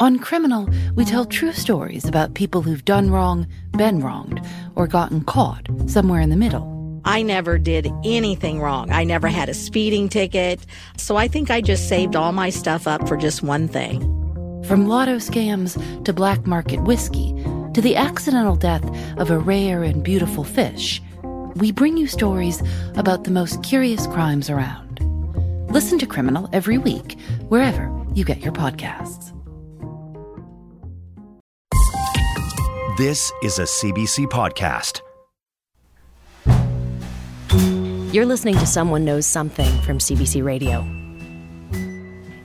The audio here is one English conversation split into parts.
On Criminal, we tell true stories about people who've done wrong, been wronged, or gotten caught somewhere in the middle. I never did anything wrong. I never had a speeding ticket. So I think I just saved all my stuff up for just one thing. From lotto scams to black market whiskey to the accidental death of a rare and beautiful fish, we bring you stories about the most curious crimes around. Listen to Criminal every week, wherever you get your podcasts. This is a CBC podcast. You're listening to Someone Knows Something from CBC Radio.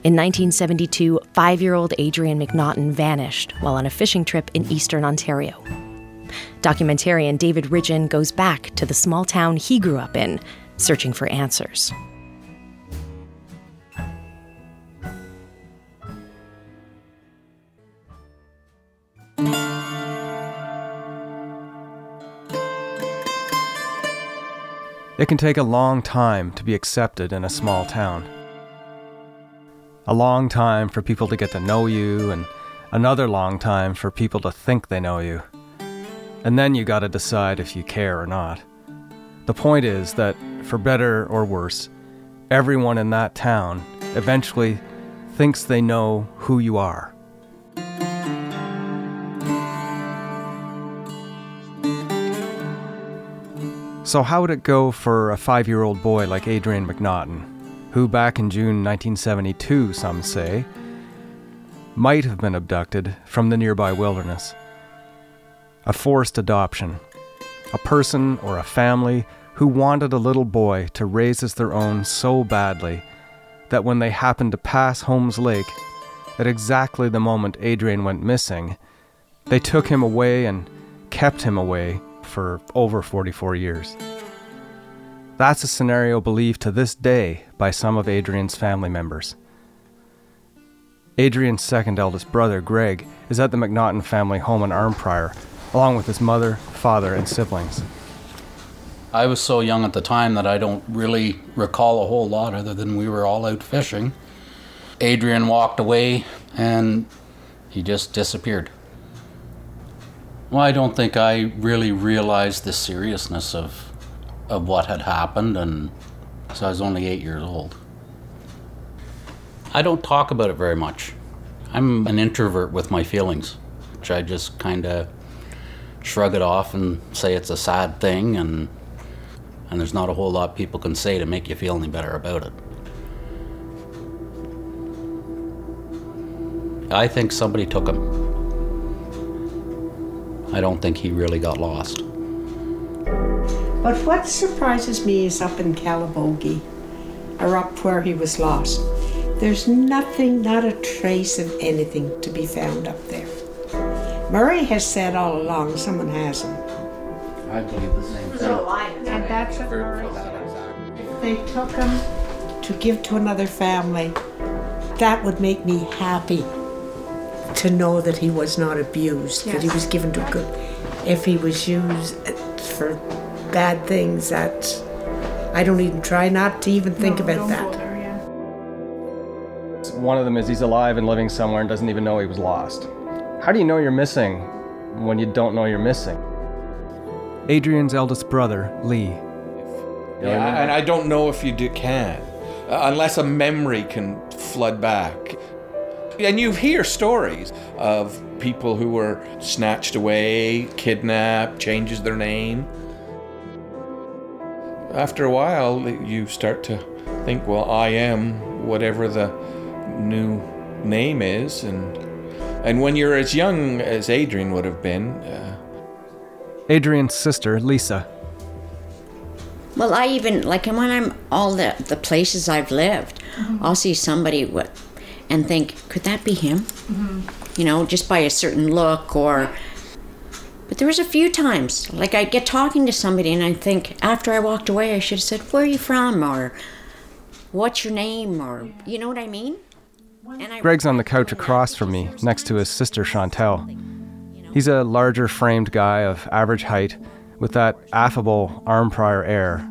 In 1972, five year old Adrien McNaughton vanished while on a fishing trip in eastern Ontario. Documentarian David Ridgen goes back to the small town he grew up in, searching for answers. It can take a long time to be accepted in a small town. A long time for people to get to know you, and another long time for people to think they know you. And then you gotta decide if you care or not. The point is that, for better or worse, everyone in that town eventually thinks they know who you are. So, how would it go for a five year old boy like Adrien McNaughton, who back in June 1972, some say, might have been abducted from the nearby wilderness? A forced adoption. A person or a family who wanted a little boy to raise as their own so badly that when they happened to pass Holmes Lake, at exactly the moment Adrien went missing, they took him away and kept him away for over 44 years. That's a scenario believed to this day by some of Adrien's family members. Adrien's second eldest brother, Greg, is at the McNaughton family home in Arnprior, along with his mother, father, and siblings. I was so young at the time that I don't really recall a whole lot other than we were all out fishing. Adrien walked away and he just disappeared. Well, I don't think I really realized the seriousness of of what had happened, and so I was only eight years old. I don't talk about it very much. I'm an introvert with my feelings, which I just kind of shrug it off and say it's a sad thing, and and there's not a whole lot people can say to make you feel any better about it. I think somebody took him. I don't think he really got lost. But what surprises me is up in Calabogie, or up where he was lost. There's nothing, not a trace of anything to be found up there. Murray has said all along someone has him. I believe the same thing. And that's what Murray said. They took him to give to another family. That would make me happy to know that he was not abused, that he was given to good. If he was used for bad things, that I don't even try not to even think about that. One of them is he's alive and living somewhere and doesn't even know he was lost. How do you know you're missing when you don't know you're missing? Adrien's eldest brother, Lee. Yeah, and I don't know if you do, can, uh, unless a memory can flood back. And you hear stories of people who were snatched away, kidnapped, changes their name. After a while, you start to think, well, I am whatever the new name is, and and when you're as young as Adrien would have been, uh, Adrien's sister, Lisa. Well, I even like when I'm all the the places I've lived, I'll see somebody with, and think, could that be him? Mm-hmm. You know, just by a certain look or. But there was a few times, like I'd get talking to somebody and I'd think after I walked away, I should have said, "Where are you from?" or "What's your name?" or you know what I mean. And I Greg's on the couch across from me, next to his sister Chantel. He's a larger framed guy of average height with that affable Arnprior air.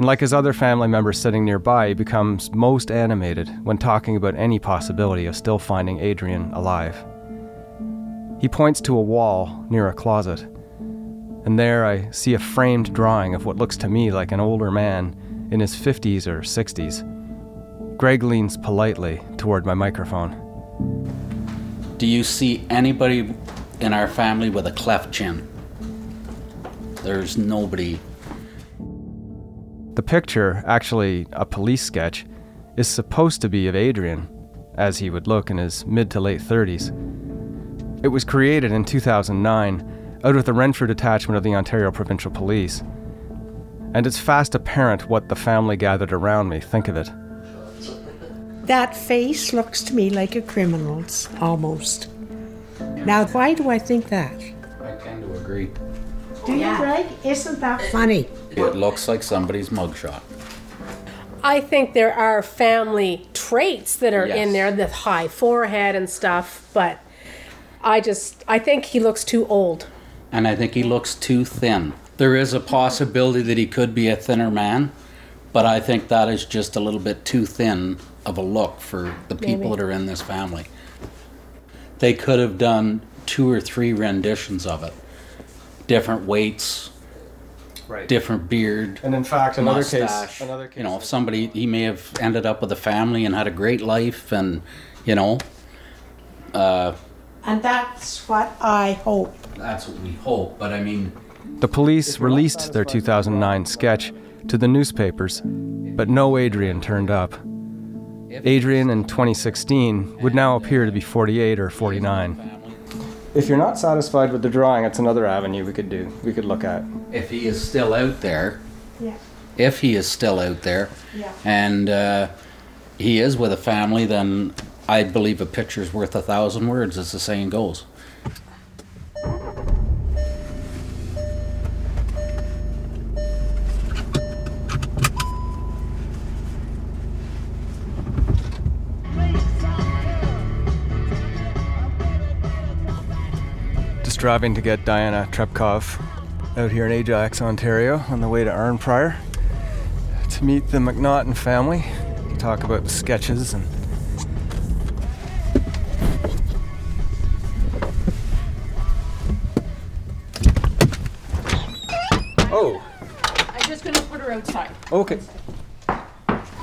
And like his other family members sitting nearby, he becomes most animated when talking about any possibility of still finding Adrien alive. He points to a wall near a closet, and there I see a framed drawing of what looks to me like an older man in his 50s or 60s. Greg leans politely toward my microphone. Do you see anybody in our family with a cleft chin? There's nobody. The picture, actually a police sketch, is supposed to be of Adrien, as he would look in his mid to late 30s. It was created in 2009 out of the Renfrew detachment of the Ontario Provincial Police. And it's fast apparent what the family gathered around me think of it. That face looks to me like a criminal's, almost. Now, why do I think that? I tend to agree. Do you, Greg? Isn't that funny? It looks like somebody's mugshot. I think there are family traits that are in there, the high forehead and stuff, but I just I think he looks too old. And I think he looks too thin. There is a possibility that he could be a thinner man, but I think that is just a little bit too thin of a look for the people Maybe. that are in this family. They could have done two or three renditions of it. Different weights, Right. different beard. And in fact, another mustache. case, another case. You know, if somebody he may have ended up with a family and had a great life, and you know, uh, And that's what I hope. that's what we hope. But I mean, The police released their 2009 sketch to the newspapers, but no Adrien turned up. Adrien in 2016 would now appear to be 48 or 49. If you're not satisfied with the drawing, it's another avenue we could do. We could look at. if he is still out there, Yeah. if he is still out there, Yeah. and uh, he is with a family, then I believe a picture's worth a thousand words, as the saying goes. Driving to get Diana Trepkov out here in Ajax, Ontario, on the way to Arnprior to meet the McNaughton family, to talk about sketches and. Oh, I'm just gonna put her outside. okay.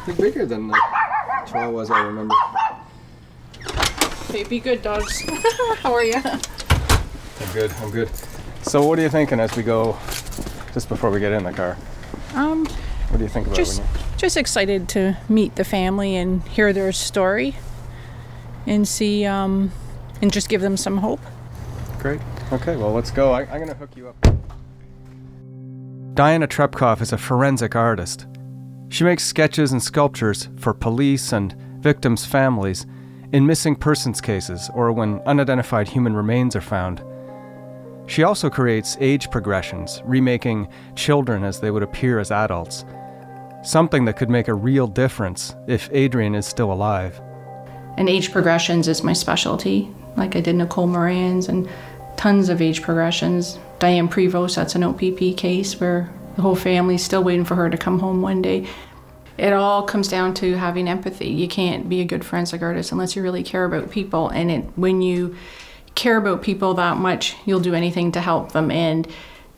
Bit bigger than the chihuahuas I remember. Okay, be good, dogs. How are you? I'm good, I'm good. So, what are you thinking as we go, just before we get in the car? Um, What do you think about just when you. just excited to meet the family and hear their story, and see um, and just give them some hope. Great. Okay, well, let's go. I, I'm going to hook you up. Diana Trepkov is a forensic artist. She makes sketches and sculptures for police and victims' families in missing persons cases or when unidentified human remains are found. She also creates age progressions, remaking children as they would appear as adults. Something that could make a real difference if Adrien is still alive. And age progressions is my specialty. Like I did Nicole Morin's and tons of age progressions. Diane Prevost, that's an OPP case where the whole family's still waiting for her to come home one day. It all comes down to having empathy. You can't be a good forensic artist unless you really care about people. And it, when you care about people that much, you'll do anything to help them. And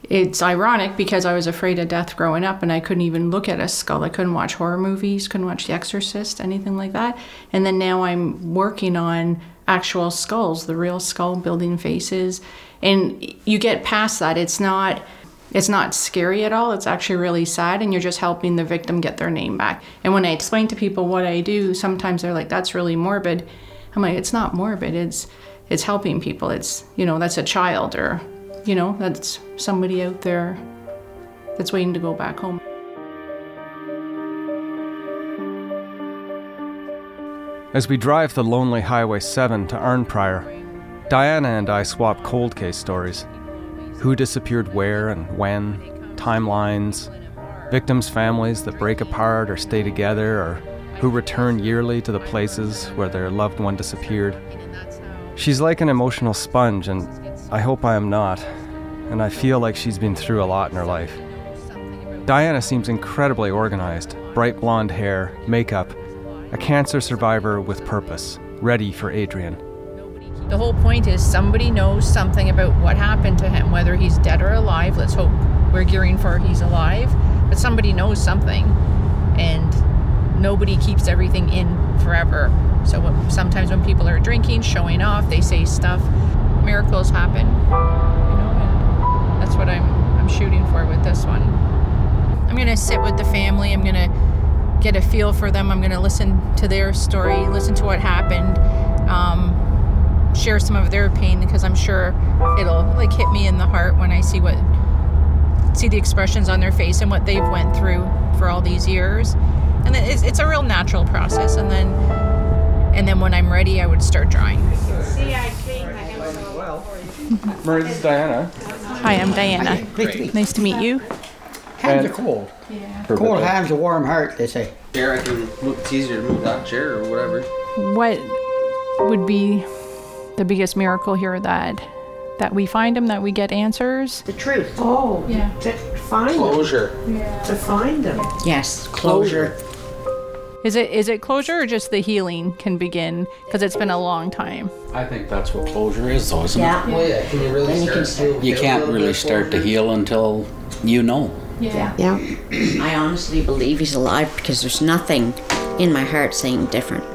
it's ironic because I was afraid of death growing up and I couldn't even look at a skull. I couldn't watch horror movies, couldn't watch The Exorcist, anything like that. And then now I'm working on actual skulls, the real skull building faces. And you get past that. It's not it's not scary at all. It's actually really sad and you're just helping the victim get their name back. And when I explain to people what I do, sometimes they're like that's really morbid. I'm like it's not morbid. It's it's helping people. It's, you know, that's a child or you know, that's somebody out there that's waiting to go back home. As we drive the lonely Highway 7 to Arnprior, Diana and I swap cold case stories. Who disappeared where and when, timelines, victims' families that break apart or stay together, or who return yearly to the places where their loved one disappeared. She's like an emotional sponge, and I hope I am not, and I feel like she's been through a lot in her life. Diana seems incredibly organized bright blonde hair, makeup, a cancer survivor with purpose, ready for Adrien. The whole point is somebody knows something about what happened to him, whether he's dead or alive. Let's hope we're gearing for he's alive, but somebody knows something, and nobody keeps everything in forever. So what- sometimes when people are drinking, showing off, they say stuff. Miracles happen, you know, and that's what I'm I'm shooting for with this one. I'm gonna sit with the family. I'm gonna get a feel for them. I'm gonna listen to their story, listen to what happened. Um, share some of their pain because I'm sure it'll like hit me in the heart when I see what see the expressions on their face and what they've went through for all these years. And it's, it's a real natural process. And then and then when I'm ready, I would start drawing. See, I cleaned my house all Marie, this is Diana. Hi, I'm Diana. Nice to meet Nice to meet you. Hands are cold. Yeah. Cold hands, a warm heart, they say. Chair, I can move. It's easier to move that chair or whatever. What would be the biggest miracle here that that we find them, that we get answers? The truth. Oh, Yeah. To find Closure. them. To find them. Yes, closure. Is it is it closure or just the healing can begin because it's been a long time? I think that's what closure is, though, isn't Yeah. it? Well, yeah. Can you really Then you can to still feel You a can't really start to heal until you know. Yeah. Yeah. I honestly believe he's alive because there's nothing in my heart saying different.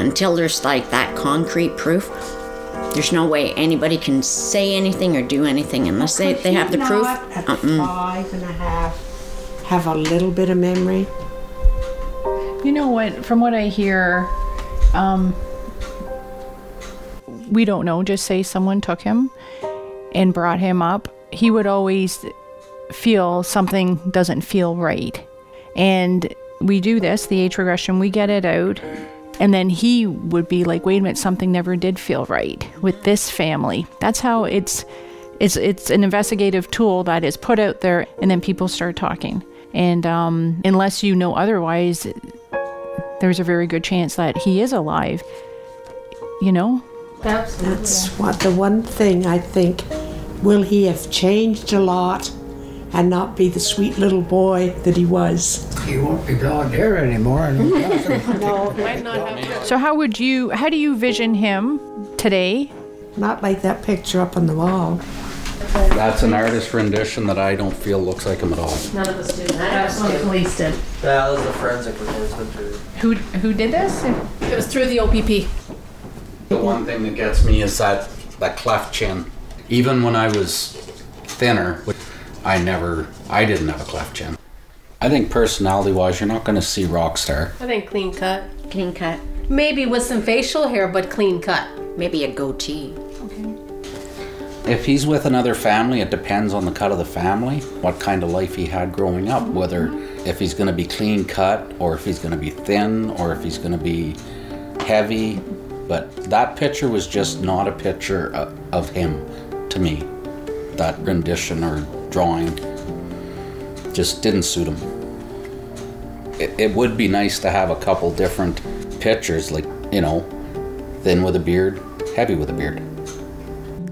Until there's like that concrete proof, there's no way anybody can say anything or do anything unless they, they have the Could he proof. not, At Uh-mm. five and a half, have a little bit of memory. You know what? From what I hear, um, we don't know. Just say someone took him and brought him up. He would always feel something doesn't feel right. And we do this, the age regression, we get it out. And then he would be like, wait a minute, something never did feel right with this family. That's how it's it's it's an investigative tool that is put out there and then people start talking. And um, unless you know otherwise, there's a very good chance that he is alive. You know? That's what the one thing I think. Will he have changed a lot and not be the sweet little boy that he was? He won't be blonde hair anymore. and- No, So how would you how do you vision him today? not like that picture up on the wall. That's an artist rendition that I don't feel looks like him at all. None of us do. That's what the police did. That was the forensic report. Who who did this? It was through the OPP. The one thing that gets me is that that cleft chin. Even when I was thinner, which I never, I didn't have a cleft chin. I think personality-wise, you're not going to see rock star. I think clean cut. Clean cut. Maybe with some facial hair, but clean cut. Maybe a goatee. If he's with another family, it depends on the cut of the family, what kind of life he had growing up, whether if he's going to be clean cut or if he's going to be thin or if he's going to be heavy. But that picture was just not a picture of, of him to me. That rendition or drawing just didn't suit him. It, it would be nice to have a couple different pictures, like, you know, thin with a beard, heavy with a beard.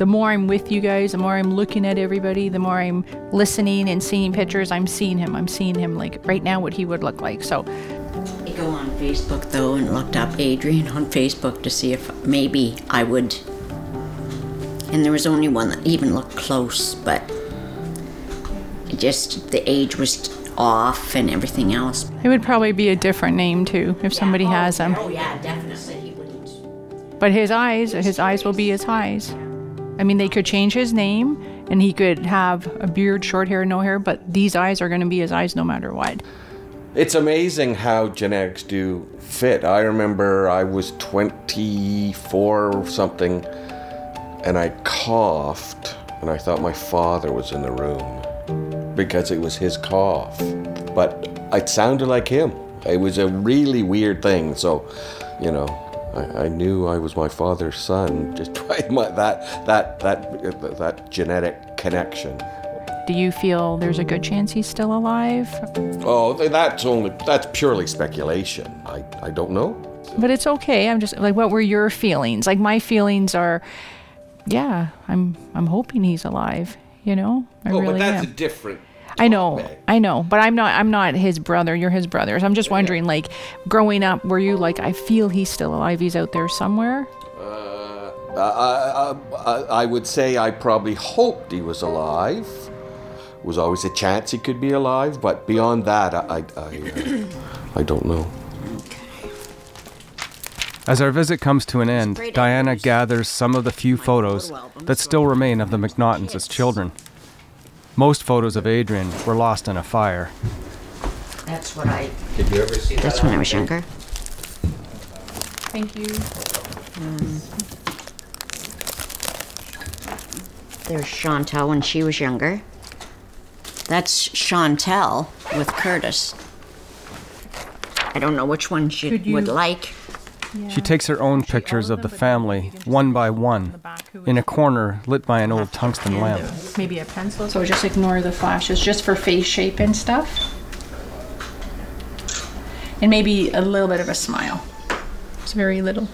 The more I'm with you guys, the more I'm looking at everybody, the more I'm listening and seeing pictures, I'm seeing him. I'm seeing him like right now what he would look like. So I go on Facebook though and looked up Adrien on Facebook to see if maybe I would. And there was only one that even looked close, but it just the age was off and everything else. it would probably be a different name too if somebody has him. Oh yeah, definitely. But his eyes, his eyes will be his eyes. I mean, they could change his name and he could have a beard, short hair, no hair, but these eyes are going to be his eyes no matter what. It's amazing how genetics do fit. I remember I was 24 or something and I coughed and I thought my father was in the room because it was his cough. But it sounded like him. It was a really weird thing. So, you know, I, I knew I was my father's son just by my, that, that, that, that genetic connection. Do you feel there's a good chance he's still alive? Oh, that's only that's purely speculation. I, I don't know. But it's okay. I'm just like, what were your feelings? Like my feelings are, yeah, I'm I'm hoping he's alive. You know, I oh, really but that's am. a different. I know, I know, but I'm not. I'm not his brother. You're his brother. So I'm just wondering, like, growing up, were you like, I feel he's still alive. He's out there somewhere. Uh, I, I, I would say I probably hoped he was alive. It Was always a chance he could be alive, but beyond that, I, I, I, uh, I don't know. As our visit comes to an end, Diana gathers some of the few photos that still remain of the McNaughtons as children. Most photos of Adrien were lost in a fire. That's what I. Did you ever see That's that when I was tape? younger. Thank you. Um, there's Chantel when she was younger. That's Chantel with Curtis. I don't know which one she you- would like. She takes her own pictures of the family, one by one, in a corner lit by an old tungsten lamp. Maybe a pencil. So just ignore the flashes, just for face shape and stuff. And maybe a little bit of a smile. It's very little.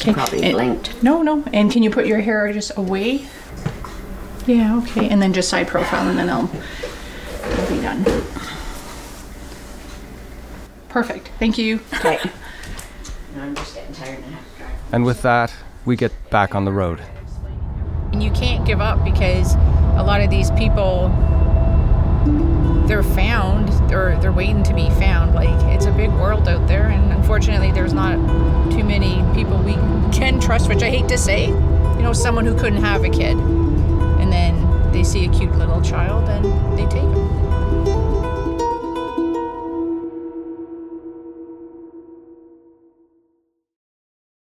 Okay. Probably and- blinked. No, no. And can you put your hair just away? Yeah, okay. And then just side profile, and then I'll, I'll be done. Perfect. Thank you. Okay. I'm just getting tired now. And with that, we get back on the road. And you can't give up because a lot of these people they're found or they're waiting to be found. Like it's a big world out there and unfortunately there's not too many people we can trust, which I hate to say. You know, someone who couldn't have a kid and then they see a cute little child and they take them.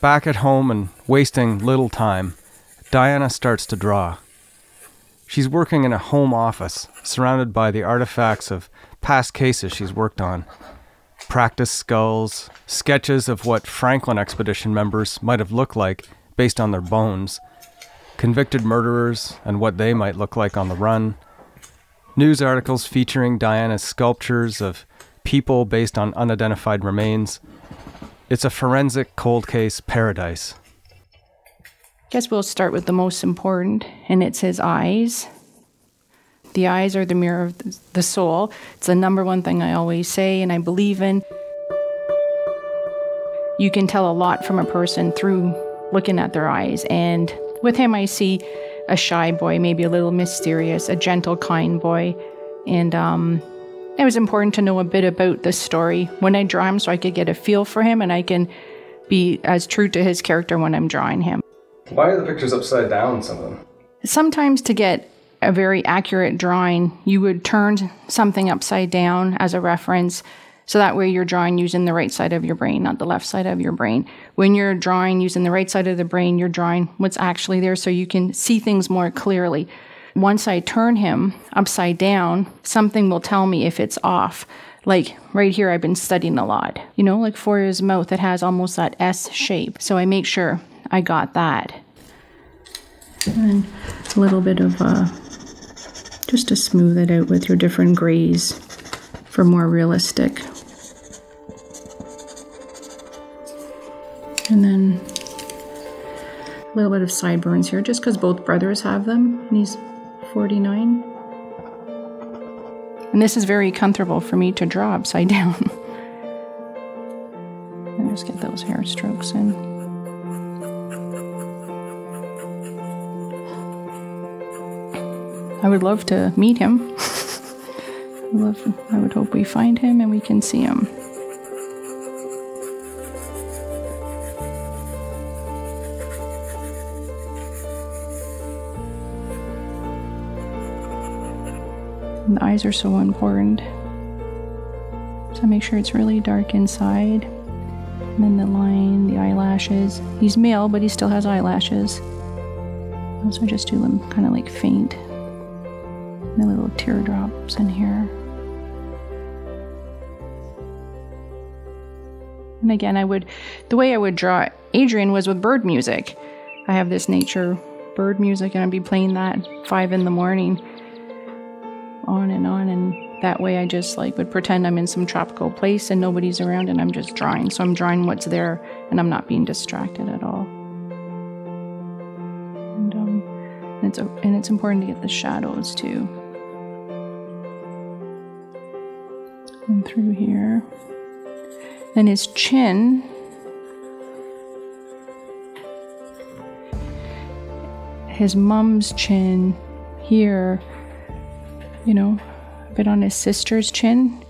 Back at home and wasting little time, Diana starts to draw. She's working in a home office, surrounded by the artifacts of past cases she's worked on. Practice skulls, sketches of what Franklin expedition members might have looked like based on their bones, convicted murderers and what they might look like on the run, news articles featuring Diana's sculptures of people based on unidentified remains. It's a forensic cold case paradise. Guess we'll start with the most important, and it's his eyes. The eyes are the mirror of the soul. It's the number one thing I always say and I believe in. You can tell a lot from a person through looking at their eyes. And with him, I see a shy boy, maybe a little mysterious, a gentle, kind boy. And um, it was important to know a bit about the story when I draw him so I could get a feel for him and I can be as true to his character when I'm drawing him. Why are the pictures upside down, some of them? Sometimes to get a very accurate drawing, you would turn something upside down as a reference. So that way you're drawing using the right side of your brain, not the left side of your brain. When you're drawing using the right side of the brain, you're drawing what's actually there so you can see things more clearly. Once I turn him upside down, something will tell me if it's off. Like right here, I've been studying a lot. You know, like for his mouth, it has almost that S shape. So I make sure I got that. And a little bit of, uh, just to smooth it out with your different grays for more realistic. And then a little bit of sideburns here, just because both brothers have them, and he's 49. And this is very comfortable for me to draw upside down. and just get those hair strokes in. I would love to meet him. I love. I would hope we find him and we can see him. Eyes are so important. So make sure it's really dark inside. And then the line, the eyelashes. He's male, but he still has eyelashes. Also, just do them kind of like faint. The little teardrops in here. And again, I would, the way I would draw Adrien was with bird music. I have this nature bird music, and I'd be playing that five in the morning, on and on. And that way, I just like would pretend I'm in some tropical place and nobody's around, and I'm just drawing. So I'm drawing what's there, and I'm not being distracted at all. And um, and it's and it's important to get the shadows too. And through here. And his chin. His mom's chin here, you know, a bit on his sister's chin.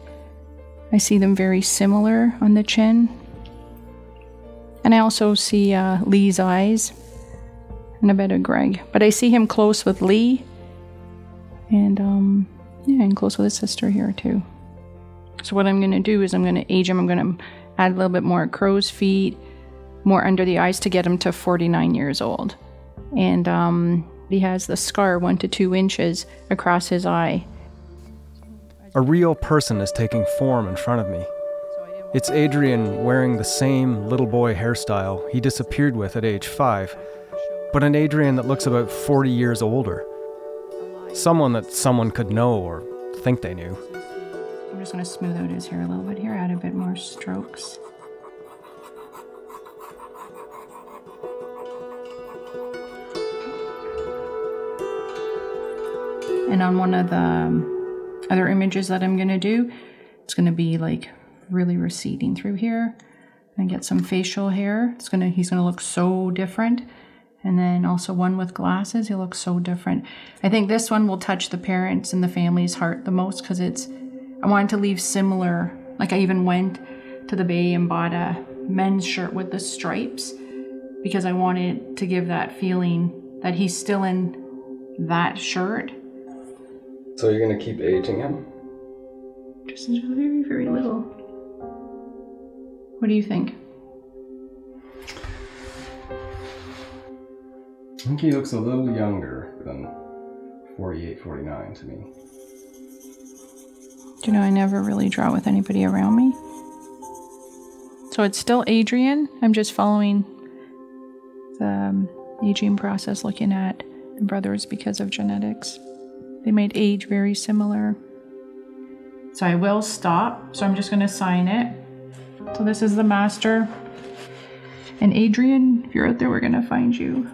I see them very similar on the chin. And I also see uh, Lee's eyes and a bit of Greg. But I see him close with Lee and, um, yeah, and close with his sister here too. So what I'm going to do is I'm going to age him. I'm going to add a little bit more crow's feet, more under the eyes to get him to 49 years old. And um, he has the scar one to two inches across his eye. A real person is taking form in front of me. It's Adrien wearing the same little boy hairstyle he disappeared with at age five, but an Adrien that looks about 40 years older. Someone that someone could know or think they knew. I'm just going to smooth out his hair a little bit here, add a bit more strokes. And on one of the um, other images that I'm going to do, it's going to be like really receding through here and get some facial hair. It's to he's to look so different. And then also one with glasses, he looks so different. I think this one will touch the parents and the family's heart the most because it's I wanted to leave similar. Like I even went to the bay and bought a men's shirt with the stripes because I wanted to give that feeling that he's still in that shirt. So you're gonna keep aging him? Just very, very little. What do you think? I think he looks a little younger than 48, 49 to me. Do you know I never really draw with anybody around me? So it's still Adrien. I'm just following the um, aging process, looking at the brothers because of genetics. They made age very similar. So I will stop. So I'm just going to sign it. So this is the master. And Adrien, if you're out there, we're going to find you.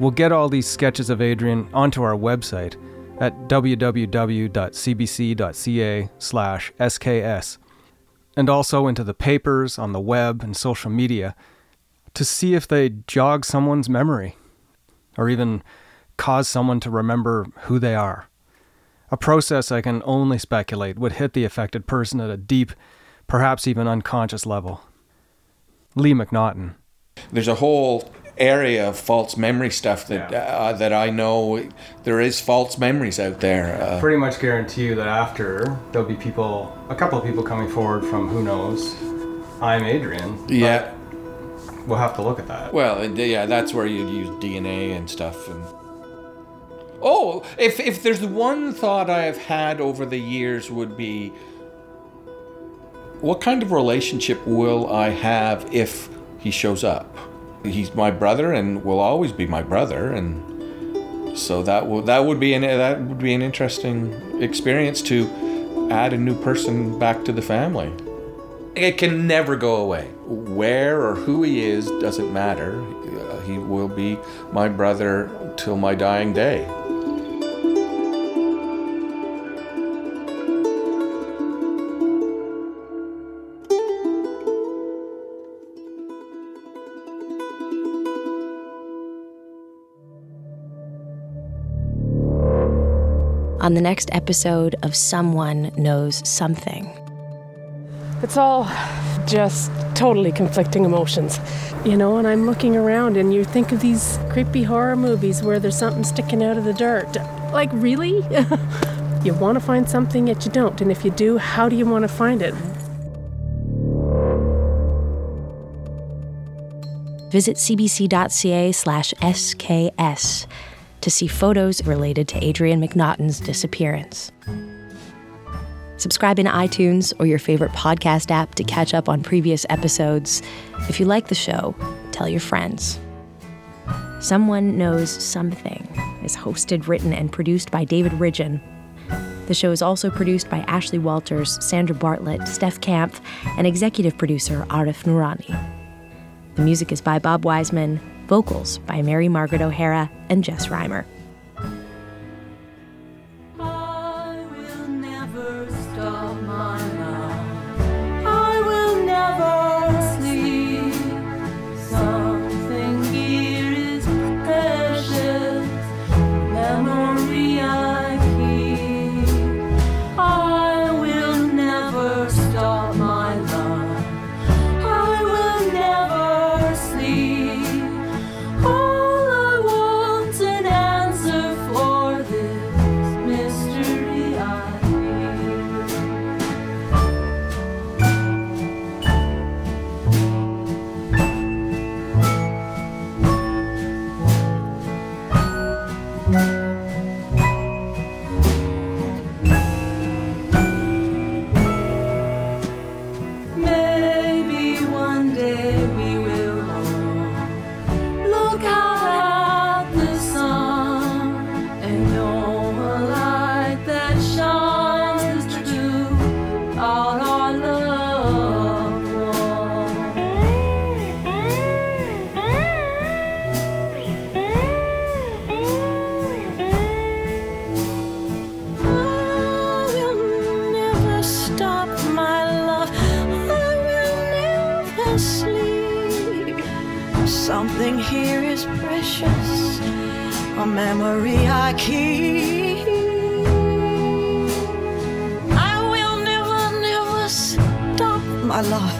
We'll get all these sketches of Adrien onto our website at www.cbc.ca/sks and also into the papers, on the web, and social media to see if they jog someone's memory or even cause someone to remember who they are. A process I can only speculate would hit the affected person at a deep, perhaps even unconscious level. Lee McNaughton. There's a whole area of false memory stuff that uh, that I know there is false memories out there. Uh, Pretty much guarantee you that after there'll be people, a couple of people coming forward from who knows. I'm Adrien. Yeah. We'll have to look at that. Well, yeah, that's where you'd use DNA and stuff. And oh, if if there's one thought I have had over the years would be, what kind of relationship will I have if he shows up? He's my brother and will always be my brother, and so that would that would be an that would be an interesting experience to add a new person back to the family. It can never go away. Where or who he is doesn't matter. He will be my brother till my dying day. on the next episode of Someone Knows Something. It's all just totally conflicting emotions, you know. And I'm looking around, and you think of these creepy horror movies where there's something sticking out of the dirt. Like, really? you want to find something, yet you don't. And if you do, how do you want to find it? Visit cbc.ca slash SKS to see photos related to Adrien McNaughton's disappearance. Subscribe in iTunes or your favorite podcast app to catch up on previous episodes. If you like the show, tell your friends. Someone Knows Something is hosted, written, and produced by David Ridgen. The show is also produced by Ashley Walters, Sandra Bartlett, Steph Kampf, and executive producer Arif Noorani. The music is by Bob Wiseman, vocals by Mary Margaret O'Hara and Jess Reimer. A memory I keep. I will never, never stop my love.